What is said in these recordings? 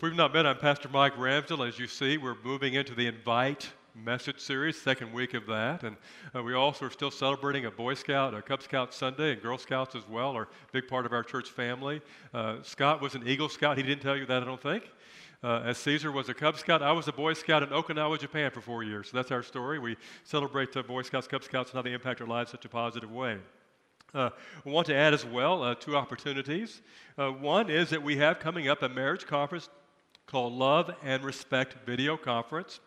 If we've not met, I'm Pastor Mike Ramsdell. As you see, we're moving into the Invite message series, second week of that. And uh, we also are still celebrating a Boy Scout, a Cub Scout Sunday, and Girl Scouts as well are a big part of our church family. Uh, Scott was an Eagle Scout. He didn't tell you that, I don't think. Uh, as Caesar was a Cub Scout, I was a Boy Scout in Okinawa, Japan for four years. So that's our story. We celebrate the Boy Scouts, Cub Scouts, and how they impact our lives in such a positive way. Uh, I want to add as well uh, two opportunities. Uh, one is that we have coming up a marriage conference called Love and Respect Video Conference.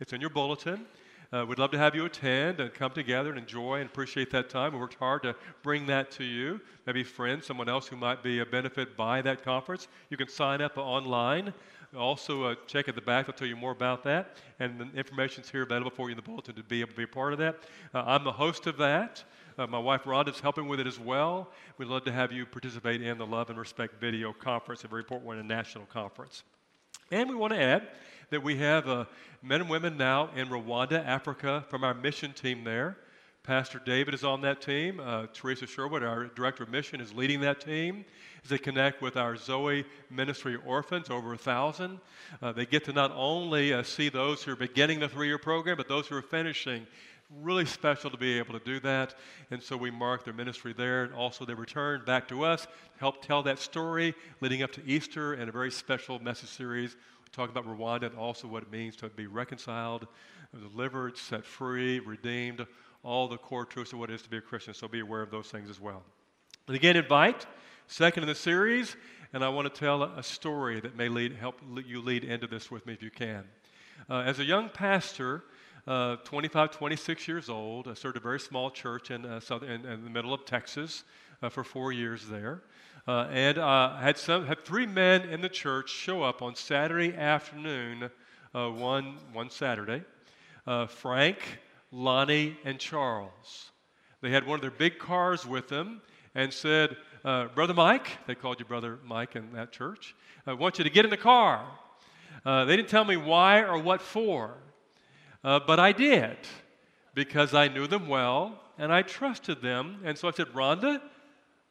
It's in your bulletin. Uh, we'd love to have you attend and come together and enjoy and appreciate that time. We worked hard to bring that to you. Maybe friends, someone else who might be a benefit by that conference. You can sign up online. Also, uh, check at the back. I'll tell you more about that. And the information's here available for you in the bulletin to be able to be a part of that. Uh, I'm the host of that. Uh, my wife Rhonda's helping with it as well. We'd love to have you participate in the Love and Respect Video Conference, a very important one, a national conference. And we want to add that we have uh, men and women now in Rwanda, Africa, from our mission team there. Pastor David is on that team. Uh, Teresa Sherwood, our director of mission, is leading that team they connect with our Zoe Ministry orphans, over a thousand. Uh, they get to not only uh, see those who are beginning the three year program, but those who are finishing. Really special to be able to do that. And so we mark their ministry there. And also, they return back to us to help tell that story leading up to Easter and a very special message series talk about Rwanda and also what it means to be reconciled, delivered, set free, redeemed, all the core truths of what it is to be a Christian. So be aware of those things as well. And again, invite, second in the series, and I want to tell a story that may lead, help you lead into this with me if you can. Uh, as a young pastor, uh, 25, 26 years old, I served a very small church in, uh, southern, in, in the middle of Texas uh, for four years there. Uh, and uh, had, some, had three men in the church show up on Saturday afternoon, uh, one, one Saturday uh, Frank, Lonnie, and Charles. They had one of their big cars with them and said, Brother Mike, they called you Brother Mike in that church, I want you to get in the car. Uh, they didn't tell me why or what for, but I did because I knew them well and I trusted them. And so I said, Rhonda,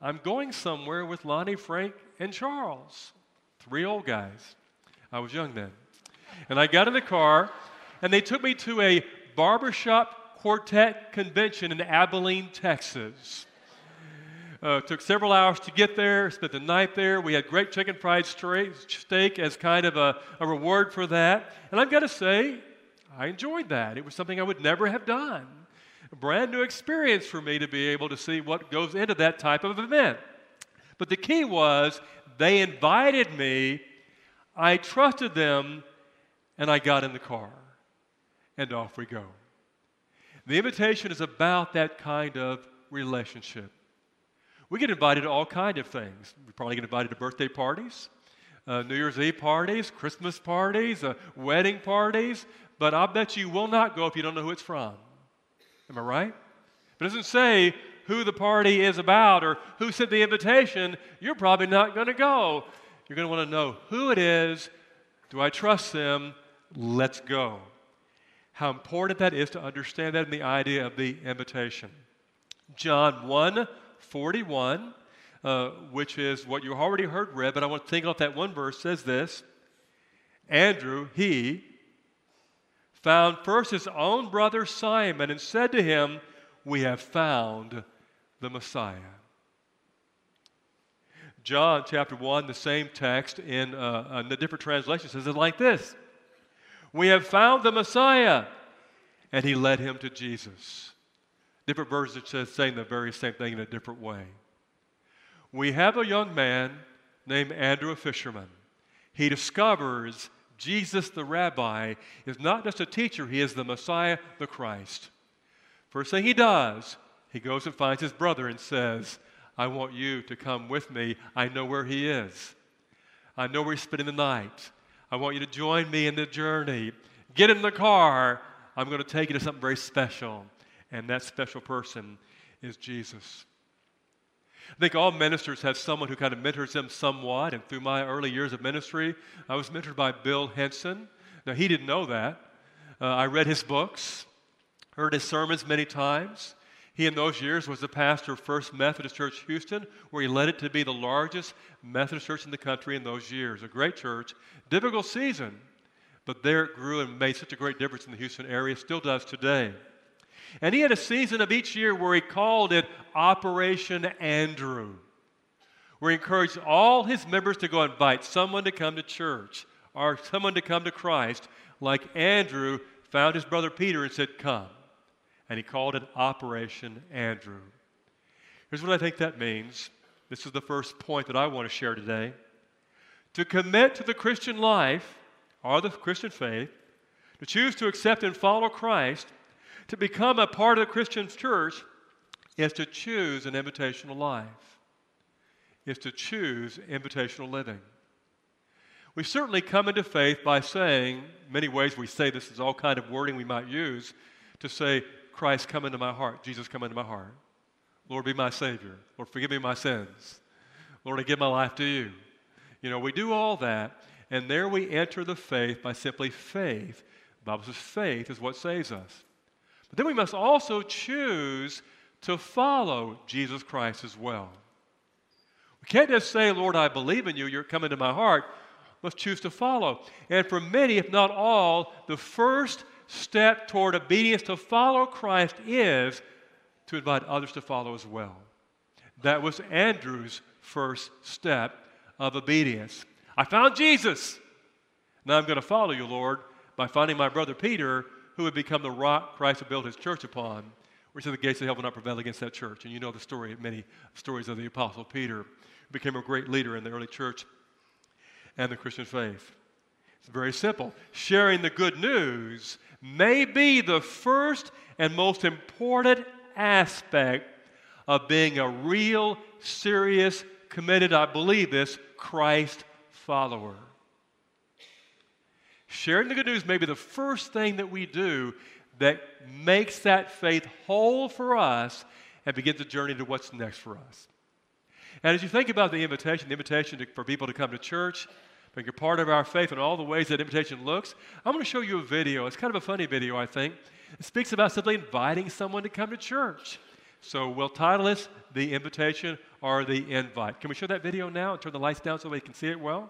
I'm going somewhere with Lonnie, Frank, and Charles. Three old guys. I was young then. And I got in the car, and they took me to a barbershop quartet convention in Abilene, Texas. Uh, took several hours to get there, spent the night there. We had great chicken fried steak as kind of a, a reward for that. And I've got to say, I enjoyed that. It was something I would never have done a brand new experience for me to be able to see what goes into that type of event. But the key was they invited me, I trusted them, and I got in the car. And off we go. The invitation is about that kind of relationship. We get invited to all kinds of things. We probably get invited to birthday parties, uh, New Year's Eve parties, Christmas parties, uh, wedding parties, but I'll bet you will not go if you don't know who it's from. Am I right? If it doesn't say who the party is about or who sent the invitation, you're probably not going to go. You're going to want to know who it is. Do I trust them? Let's go. How important that is to understand that in the idea of the invitation. John 1 41, uh, which is what you already heard read, but I want to think off that one verse, says this Andrew, he, found first his own brother Simon and said to him, We have found the Messiah. John chapter 1, the same text in, uh, in the different translations says it like this We have found the Messiah. And he led him to Jesus. Different versions saying the very same thing in a different way. We have a young man named Andrew, fisherman. He discovers Jesus the rabbi is not just a teacher, he is the Messiah, the Christ. First thing he does, he goes and finds his brother and says, I want you to come with me. I know where he is. I know where he's spending the night. I want you to join me in the journey. Get in the car. I'm going to take you to something very special. And that special person is Jesus. I think all ministers have someone who kind of mentors them somewhat. And through my early years of ministry, I was mentored by Bill Hinson. Now, he didn't know that. Uh, I read his books, heard his sermons many times. He, in those years, was the pastor of First Methodist Church Houston, where he led it to be the largest Methodist church in the country in those years. A great church, difficult season, but there it grew and made such a great difference in the Houston area, still does today. And he had a season of each year where he called it Operation Andrew, where he encouraged all his members to go invite someone to come to church or someone to come to Christ, like Andrew found his brother Peter and said, Come and he called it Operation Andrew. Here's what I think that means. This is the first point that I want to share today. To commit to the Christian life or the Christian faith, to choose to accept and follow Christ, to become a part of the Christian church, is to choose an invitational life, is to choose invitational living. We certainly come into faith by saying, many ways we say this is all kind of wording we might use, to say, Christ, come into my heart. Jesus, come into my heart. Lord, be my Savior. Lord, forgive me my sins. Lord, I give my life to you. You know, we do all that, and there we enter the faith by simply faith. The Bible says faith is what saves us. But then we must also choose to follow Jesus Christ as well. We can't just say, Lord, I believe in you, you're coming to my heart. Let's choose to follow. And for many, if not all, the first step toward obedience to follow Christ is to invite others to follow as well. That was Andrew's first step of obedience. I found Jesus. Now I'm going to follow you, Lord, by finding my brother Peter, who would become the rock Christ would build his church upon. Said the gates of hell will not prevail against that church. And you know the story, many stories of the Apostle Peter, who became a great leader in the early church and the Christian faith. It's very simple. Sharing the good news may be the first and most important aspect of being a real, serious, committed, I believe this, Christ follower. Sharing the good news may be the first thing that we do that makes that faith whole for us and begins the journey to what's next for us. And as you think about the invitation, the invitation to, for people to come to church, but you're part of our faith in all the ways that invitation looks. I'm going to show you a video. It's kind of a funny video, I think. It speaks about simply inviting someone to come to church. So we'll title this The Invitation or The Invite. Can we show that video now and turn the lights down so we can see it well?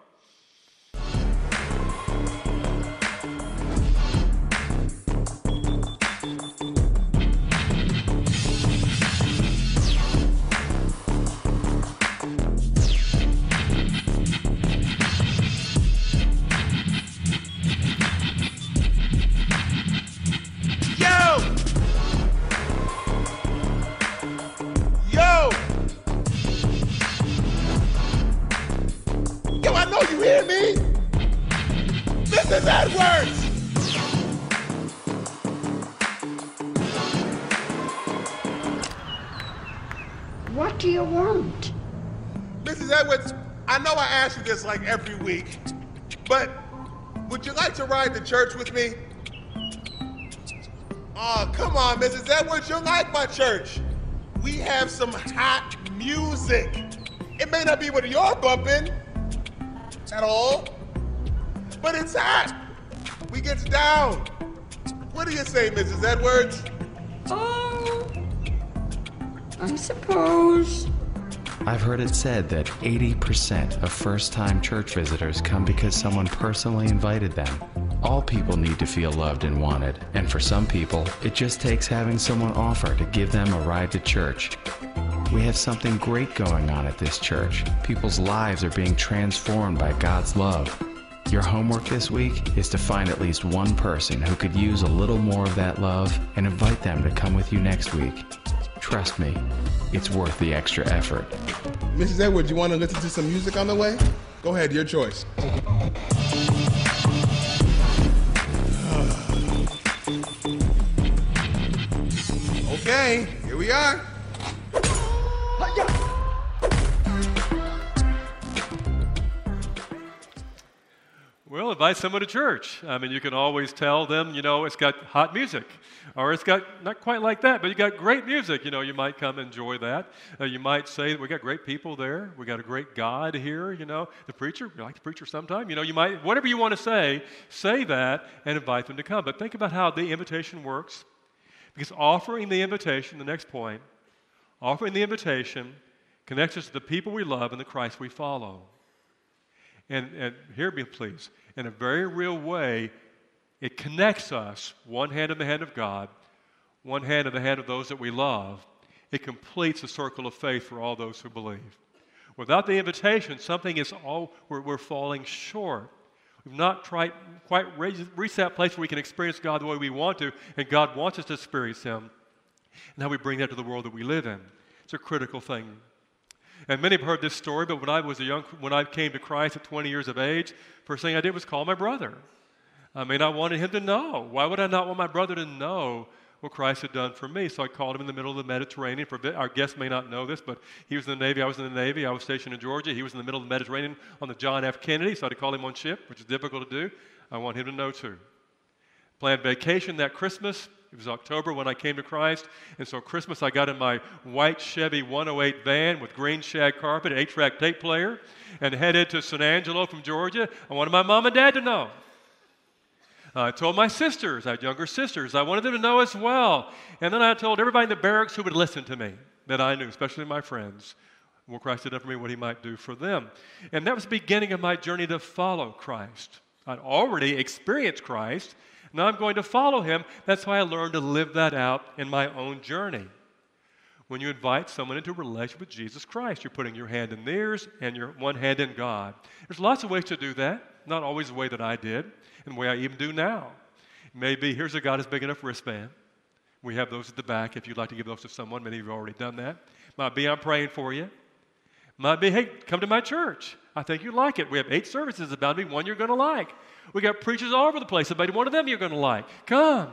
Like every week, but would you like to ride to church with me? Oh, come on, Mrs. Edwards, you'll like my church. We have some hot music. It may not be what you're bumping at all, but it's hot. We gets down. What do you say, Mrs. Edwards? Oh, I suppose. I've heard it said that 80% of first time church visitors come because someone personally invited them. All people need to feel loved and wanted, and for some people, it just takes having someone offer to give them a ride to church. We have something great going on at this church. People's lives are being transformed by God's love. Your homework this week is to find at least one person who could use a little more of that love and invite them to come with you next week. Trust me, it's worth the extra effort. Mrs. Edwards, you want to listen to some music on the way? Go ahead, your choice. okay, here we are. Invite someone to church. I mean, you can always tell them, you know, it's got hot music. Or it's got, not quite like that, but you got great music. You know, you might come enjoy that. Uh, you might say, we got great people there. We got a great God here, you know. The preacher, you like the preacher sometime. You know, you might, whatever you want to say, say that and invite them to come. But think about how the invitation works. Because offering the invitation, the next point, offering the invitation connects us to the people we love and the Christ we follow. And, and hear me, please. In a very real way, it connects us, one hand in the hand of God, one hand in the hand of those that we love. It completes the circle of faith for all those who believe. Without the invitation, something is all, we're, we're falling short. We've not tried, quite reached that place where we can experience God the way we want to, and God wants us to experience Him. And how we bring that to the world that we live in. It's a critical thing. And many have heard this story, but when I was a young, when I came to Christ at 20 years of age, first thing I did was call my brother. I mean, I wanted him to know. Why would I not want my brother to know what Christ had done for me? So I called him in the middle of the Mediterranean. For our guests may not know this, but he was in the Navy. I was in the Navy. I was stationed in Georgia. He was in the middle of the Mediterranean on the John F. Kennedy. So I had to call him on ship, which is difficult to do. I want him to know too. Planned vacation that Christmas. It was October when I came to Christ. And so Christmas, I got in my white Chevy 108 van with green shag carpet, eight track tape player, and headed to San Angelo from Georgia. I wanted my mom and dad to know. I told my sisters, I had younger sisters, I wanted them to know as well. And then I told everybody in the barracks who would listen to me that I knew, especially my friends, what Christ had done for me, what he might do for them. And that was the beginning of my journey to follow Christ. I'd already experienced Christ. Now I'm going to follow him. That's why I learned to live that out in my own journey. When you invite someone into a relationship with Jesus Christ, you're putting your hand in theirs and your one hand in God. There's lots of ways to do that, not always the way that I did and the way I even do now. Maybe here's a God is big enough wristband. We have those at the back if you'd like to give those to someone. Many of you have already done that. Might be I'm praying for you. Might be, hey, come to my church. I think you like it. We have eight services, It's about to be one you're going to like. We got preachers all over the place. About one of them you're going to like. Come.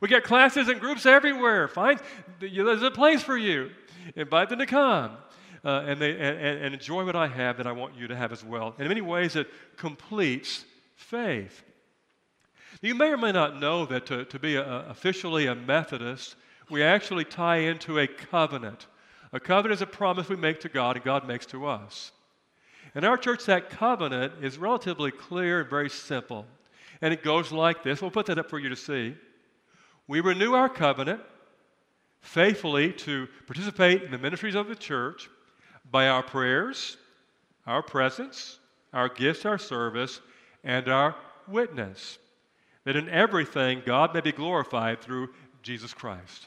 We got classes and groups everywhere. Find there's a place for you. Invite them to come. Uh, and, they, and, and enjoy what I have that I want you to have as well. And in many ways, it completes faith. You may or may not know that to, to be a, officially a Methodist, we actually tie into a covenant. A covenant is a promise we make to God and God makes to us. In our church, that covenant is relatively clear and very simple. And it goes like this. We'll put that up for you to see. We renew our covenant faithfully to participate in the ministries of the church by our prayers, our presence, our gifts, our service, and our witness that in everything God may be glorified through Jesus Christ.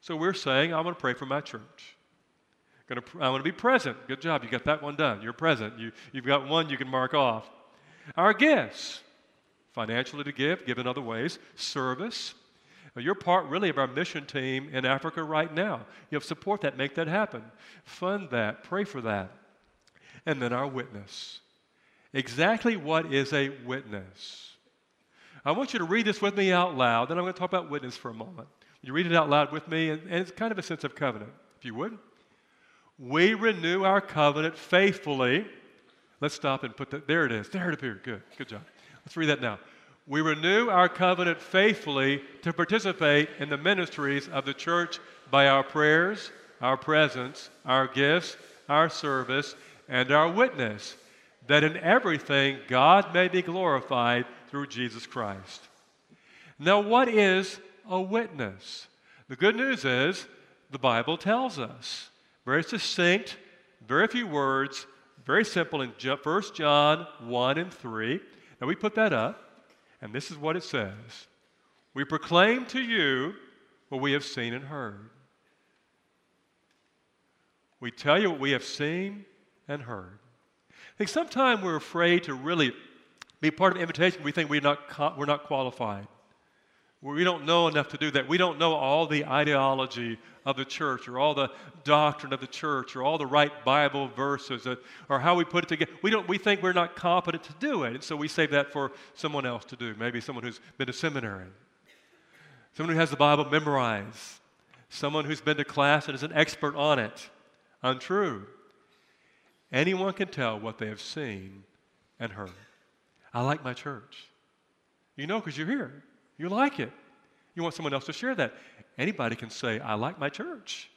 So we're saying, I want to pray for my church. Gonna, I want to be present. Good job. You got that one done. You're present. You, you've got one you can mark off. Our gifts financially to give, give in other ways, service. You're part really of our mission team in Africa right now. You have support that, make that happen. Fund that, pray for that. And then our witness. Exactly what is a witness? I want you to read this with me out loud. Then I'm going to talk about witness for a moment. You read it out loud with me, and, and it's kind of a sense of covenant, if you would. We renew our covenant faithfully. Let's stop and put that. There it is. There it appeared. Good. Good job. Let's read that now. We renew our covenant faithfully to participate in the ministries of the church by our prayers, our presence, our gifts, our service, and our witness, that in everything God may be glorified through Jesus Christ. Now, what is a witness? The good news is the Bible tells us. Very succinct, very few words, very simple in 1 John 1 and 3. Now, we put that up, and this is what it says We proclaim to you what we have seen and heard. We tell you what we have seen and heard. I think sometimes we're afraid to really be part of invitation, we think we're not, we're not qualified. We don't know enough to do that. We don't know all the ideology of the church or all the doctrine of the church or all the right Bible verses or how we put it together. We, don't, we think we're not competent to do it. And so we save that for someone else to do, maybe someone who's been to seminary, someone who has the Bible memorized, someone who's been to class and is an expert on it. Untrue. Anyone can tell what they have seen and heard. I like my church. You know, because you're here. You like it. You want someone else to share that. Anybody can say, I like my church.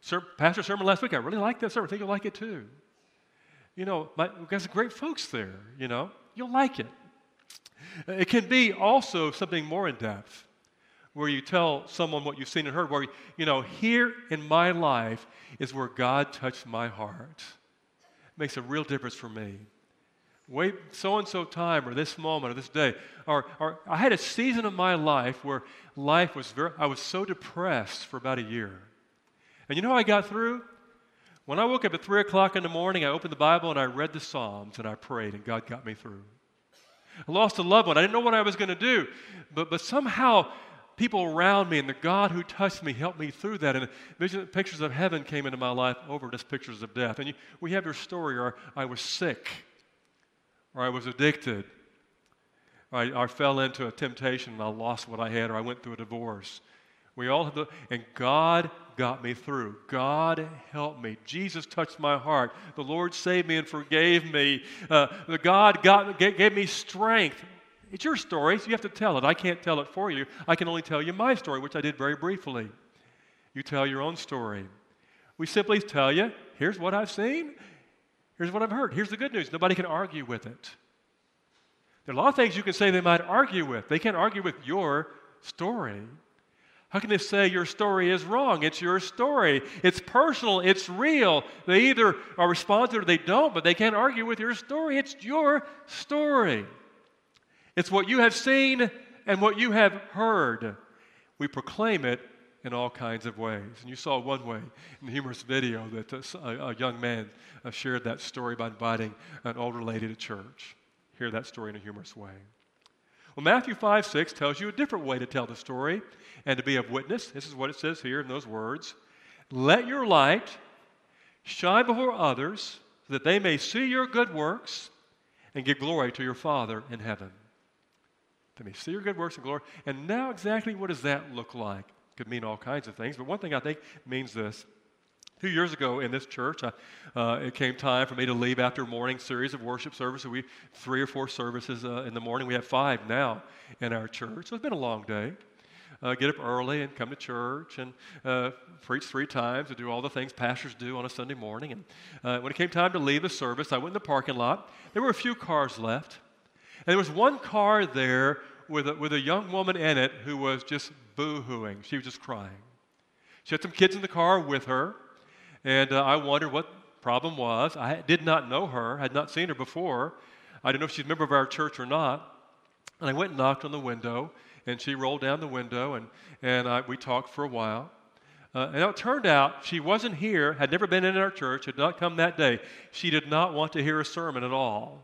Sir, Pastor sermon last week, I really like that sermon. I think you'll like it too. You know, my, we've got some great folks there, you know. You'll like it. It can be also something more in depth. where you tell someone what you've seen and heard, where, you know, here in my life is where God touched my heart. It makes a real difference for me. Wait so and so time or this moment or this day. Or, or I had a season of my life where life was very, I was so depressed for about a year. And you know how I got through? When I woke up at 3 o'clock in the morning, I opened the Bible and I read the Psalms and I prayed, and God got me through. I lost a loved one. I didn't know what I was going to do, but, but somehow people around me and the God who touched me helped me through that. And vision, pictures of heaven came into my life over just pictures of death. And you, we have your story, or I was sick, or I was addicted, or I, I fell into a temptation and I lost what I had, or I went through a divorce. We all have the, and God got me through. God helped me. Jesus touched my heart. The Lord saved me and forgave me. Uh, the God got, gave me strength. It's your story, so you have to tell it. I can't tell it for you. I can only tell you my story, which I did very briefly. You tell your own story. We simply tell you, here's what I've seen, here's what I've heard. Here's the good news. Nobody can argue with it. There are a lot of things you can say they might argue with. They can't argue with your story. How can they say your story is wrong? It's your story. It's personal. It's real. They either are responsive or they don't, but they can't argue with your story. It's your story. It's what you have seen and what you have heard. We proclaim it in all kinds of ways. And you saw one way in the humorous video that a, a young man uh, shared that story by inviting an older lady to church. Hear that story in a humorous way. Well, Matthew 5 6 tells you a different way to tell the story and to be of witness. This is what it says here in those words Let your light shine before others so that they may see your good works and give glory to your Father in heaven. Let me see your good works and glory. And now, exactly what does that look like? Could mean all kinds of things, but one thing I think means this. Two years ago in this church, I, uh, it came time for me to leave after a morning series of worship services. We three or four services uh, in the morning. We have five now in our church. So it's been a long day. Uh, get up early and come to church and uh, preach three times and do all the things pastors do on a Sunday morning. And uh, when it came time to leave the service, I went in the parking lot. There were a few cars left. And there was one car there with a, with a young woman in it who was just boo hooing. She was just crying. She had some kids in the car with her, and uh, I wondered what problem was. I did not know her, had not seen her before. I didn't know if she's a member of our church or not. And I went and knocked on the window, and she rolled down the window, and, and I, we talked for a while. Uh, and it turned out she wasn't here, had never been in our church, had not come that day. She did not want to hear a sermon at all.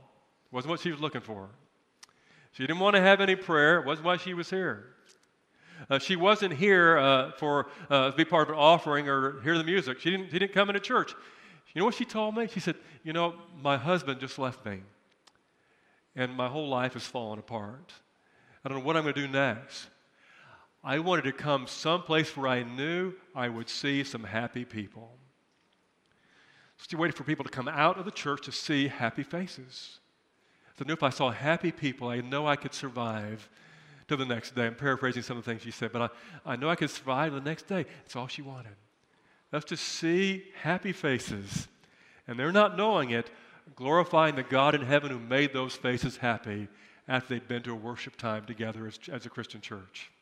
Wasn't what she was looking for. She didn't want to have any prayer. It wasn't why she was here. Uh, she wasn't here uh, for uh, to be part of an offering or hear the music. She didn't, she didn't come into church. You know what she told me? She said, You know, my husband just left me, and my whole life has fallen apart. I don't know what I'm going to do next. I wanted to come someplace where I knew I would see some happy people. She waited for people to come out of the church to see happy faces. So I knew if I saw happy people, I know I could survive to the next day. I'm paraphrasing some of the things she said, but I, I know I could survive the next day. That's all she wanted. That's to see happy faces. And they're not knowing it, glorifying the God in heaven who made those faces happy after they'd been to a worship time together as, as a Christian church.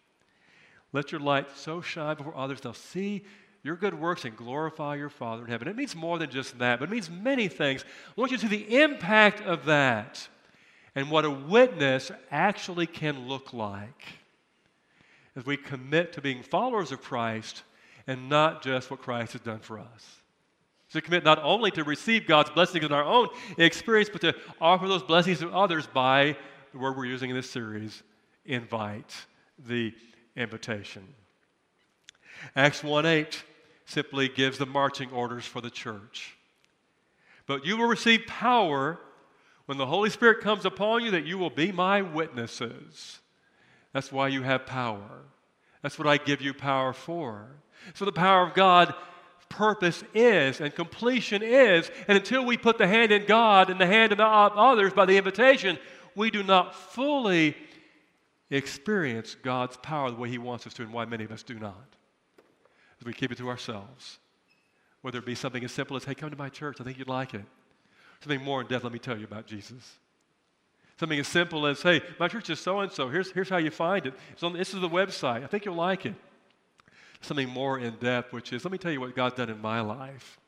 Let your light so shine before others, they'll see your good works and glorify your Father in heaven. It means more than just that, but it means many things. I want you to see the impact of that and what a witness actually can look like as we commit to being followers of Christ and not just what Christ has done for us. To commit not only to receive God's blessings in our own experience, but to offer those blessings to others by the word we're using in this series invite, the invitation. Acts 1 8 simply gives the marching orders for the church. But you will receive power when the Holy Spirit comes upon you, that you will be my witnesses. That's why you have power. That's what I give you power for. So the power of God purpose is and completion is. And until we put the hand in God and the hand in the others by the invitation, we do not fully experience God's power the way He wants us to, and why many of us do not. As we keep it to ourselves. Whether it be something as simple as, hey, come to my church, I think you'd like it. Something more in depth, let me tell you about Jesus. Something as simple as, hey, my church is so and so. Here's here's how you find it. On, this is the website. I think you'll like it. Something more in depth, which is, let me tell you what God's done in my life.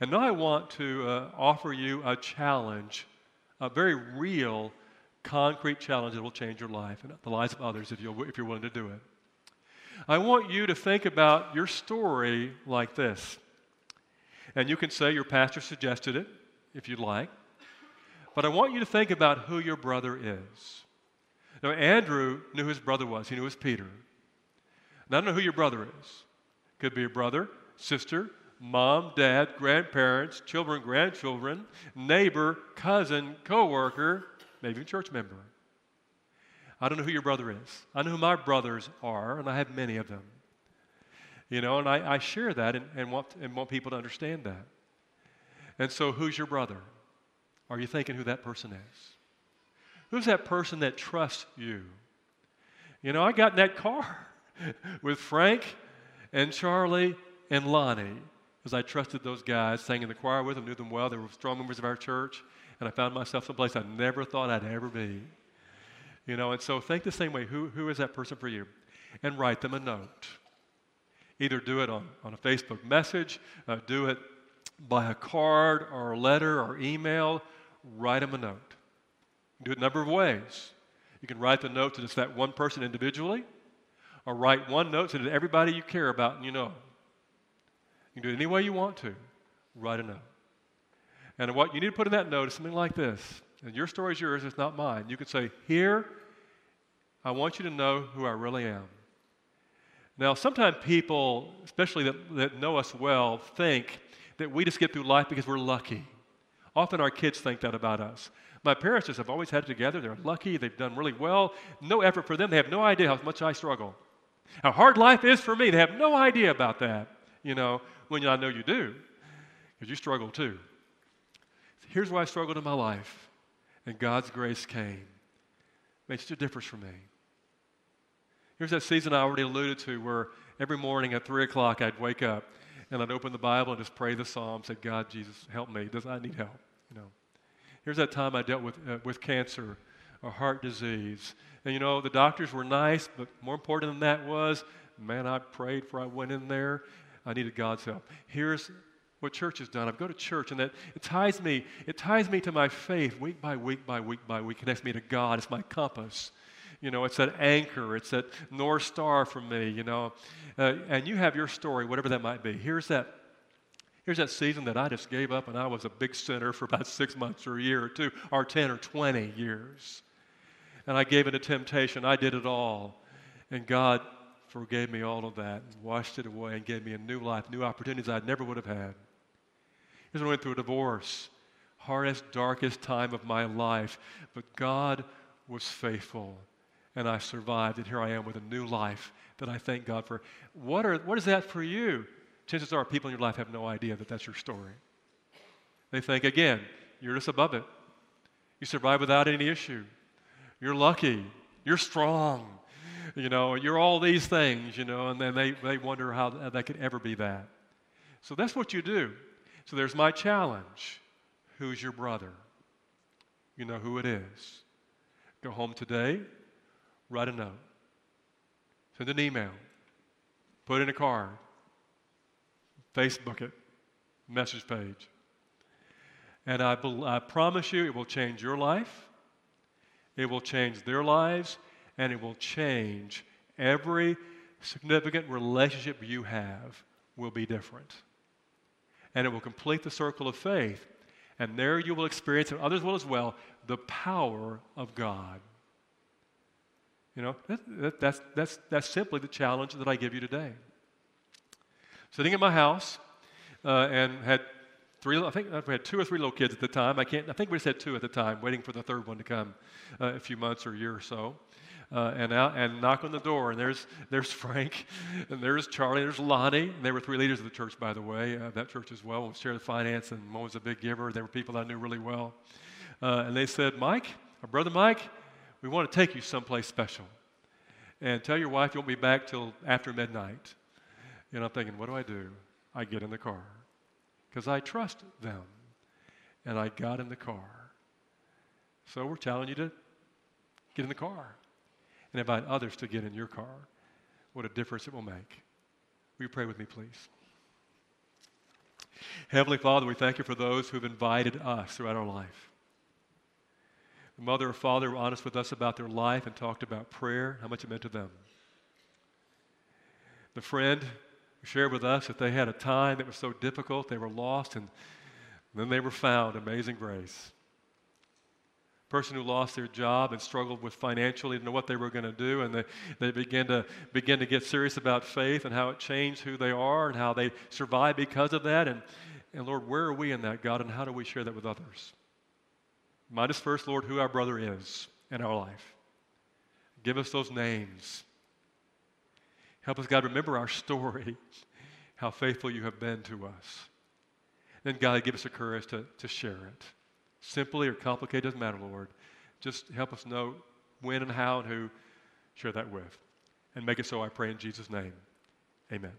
And now I want to uh, offer you a challenge, a very real, concrete challenge that will change your life and the lives of others if, you if you're willing to do it. I want you to think about your story like this. And you can say your pastor suggested it if you'd like. But I want you to think about who your brother is. Now, Andrew knew his brother was, he knew it was Peter. Now, I don't know who your brother is. Could be a brother, sister, mom, dad, grandparents, children, grandchildren, neighbor, cousin, coworker, maybe a church member. I don't know who your brother is. I know who my brothers are, and I have many of them. You know, and I, I share that and, and, want, and want people to understand that. And so, who's your brother? Are you thinking who that person is? Who's that person that trusts you? You know, I got in that car with Frank and Charlie and Lonnie because I trusted those guys, sang in the choir with them, knew them well. They were strong members of our church, and I found myself someplace I never thought I'd ever be. You know, and so think the same way. Who, who is that person for you? And write them a note. Either do it on, on a Facebook message, uh, do it by a card or a letter or email. Write them a note. Do it a number of ways. You can write the note to just that one person individually, or write one note to everybody you care about and you know. You can do it any way you want to. Write a note. And what you need to put in that note is something like this. And your story is yours, it's not mine. You can say, Here, I want you to know who I really am. Now, sometimes people, especially that, that know us well, think that we just get through life because we're lucky. Often our kids think that about us. My parents just have always had it together. They're lucky. They've done really well. No effort for them. They have no idea how much I struggle. How hard life is for me. They have no idea about that, you know, when I know you do, because you struggle too. Here's why I struggled in my life, and God's grace came. Made such a difference for me. Here's that season I already alluded to where every morning at 3 o'clock I'd wake up and I'd open the Bible and just pray the psalm, say, God, Jesus, help me. Does I need help? You know. Here's that time I dealt with, uh, with cancer or heart disease. And you know, the doctors were nice, but more important than that was, man, I prayed before I went in there. I needed God's help. Here's what church has done. I go to church, and that it ties me. It ties me to my faith week by week by week by week. Connects me to God. It's my compass. You know, it's that anchor. It's that north star for me. You know, uh, and you have your story, whatever that might be. Here's that. Here's that season that I just gave up, and I was a big sinner for about six months or a year or two, or ten or twenty years. And I gave in a temptation. I did it all, and God forgave me all of that, and washed it away, and gave me a new life, new opportunities I never would have had. Here's when I went through a divorce, hardest, darkest time of my life, but God was faithful and I survived, and here I am with a new life that I thank God for. What, are, what is that for you? Chances are people in your life have no idea that that's your story. They think, again, you're just above it. You survive without any issue. You're lucky. You're strong. You know, you're all these things, you know, and then they, they wonder how that could ever be that. So that's what you do. So there's my challenge. Who's your brother? You know who it is. Go home today, write a note, send an email, put in a card, Facebook it, message page. And I, I promise you, it will change your life, it will change their lives, and it will change every significant relationship you have will be different. And it will complete the circle of faith. And there you will experience, and others will as well, the power of God. You know, that, that, that's, that's, that's simply the challenge that I give you today. Sitting at my house uh, and had three, I think we had two or three little kids at the time. I can't, I think we just had two at the time, waiting for the third one to come uh, a few months or a year or so. Uh, and out and knock on the door, and there's there's Frank, and there's Charlie, and there's Lonnie. And they were three leaders of the church, by the way, uh, that church as well. Was of the finance, and one was a big giver. They were people I knew really well. Uh, and they said, Mike, our brother Mike, we want to take you someplace special. And tell your wife you won't be back till after midnight. And I'm thinking, what do I do? I get in the car because I trust them. And I got in the car. So we're telling you to get in the car and invite others to get in your car. What a difference it will make. Will you pray with me, please? Heavenly Father, we thank you for those who have invited us throughout our life. The mother or father were honest with us about their life and talked about prayer, how much it meant to them. The friend shared with us that they had a time that was so difficult, they were lost, and then they were found. Amazing grace. Person who lost their job and struggled with financially, didn't know what they were going to do, and they, they began to begin to get serious about faith and how it changed who they are and how they survived because of that. And, and Lord, where are we in that, God, and how do we share that with others? Remind us first, Lord, who our brother is in our life. Give us those names. Help us, God, remember our story, how faithful you have been to us. Then, God, give us the courage to, to share it. Simply or complicated, doesn't matter, Lord. Just help us know when and how and who share that with. And make it so, I pray in Jesus' name. Amen.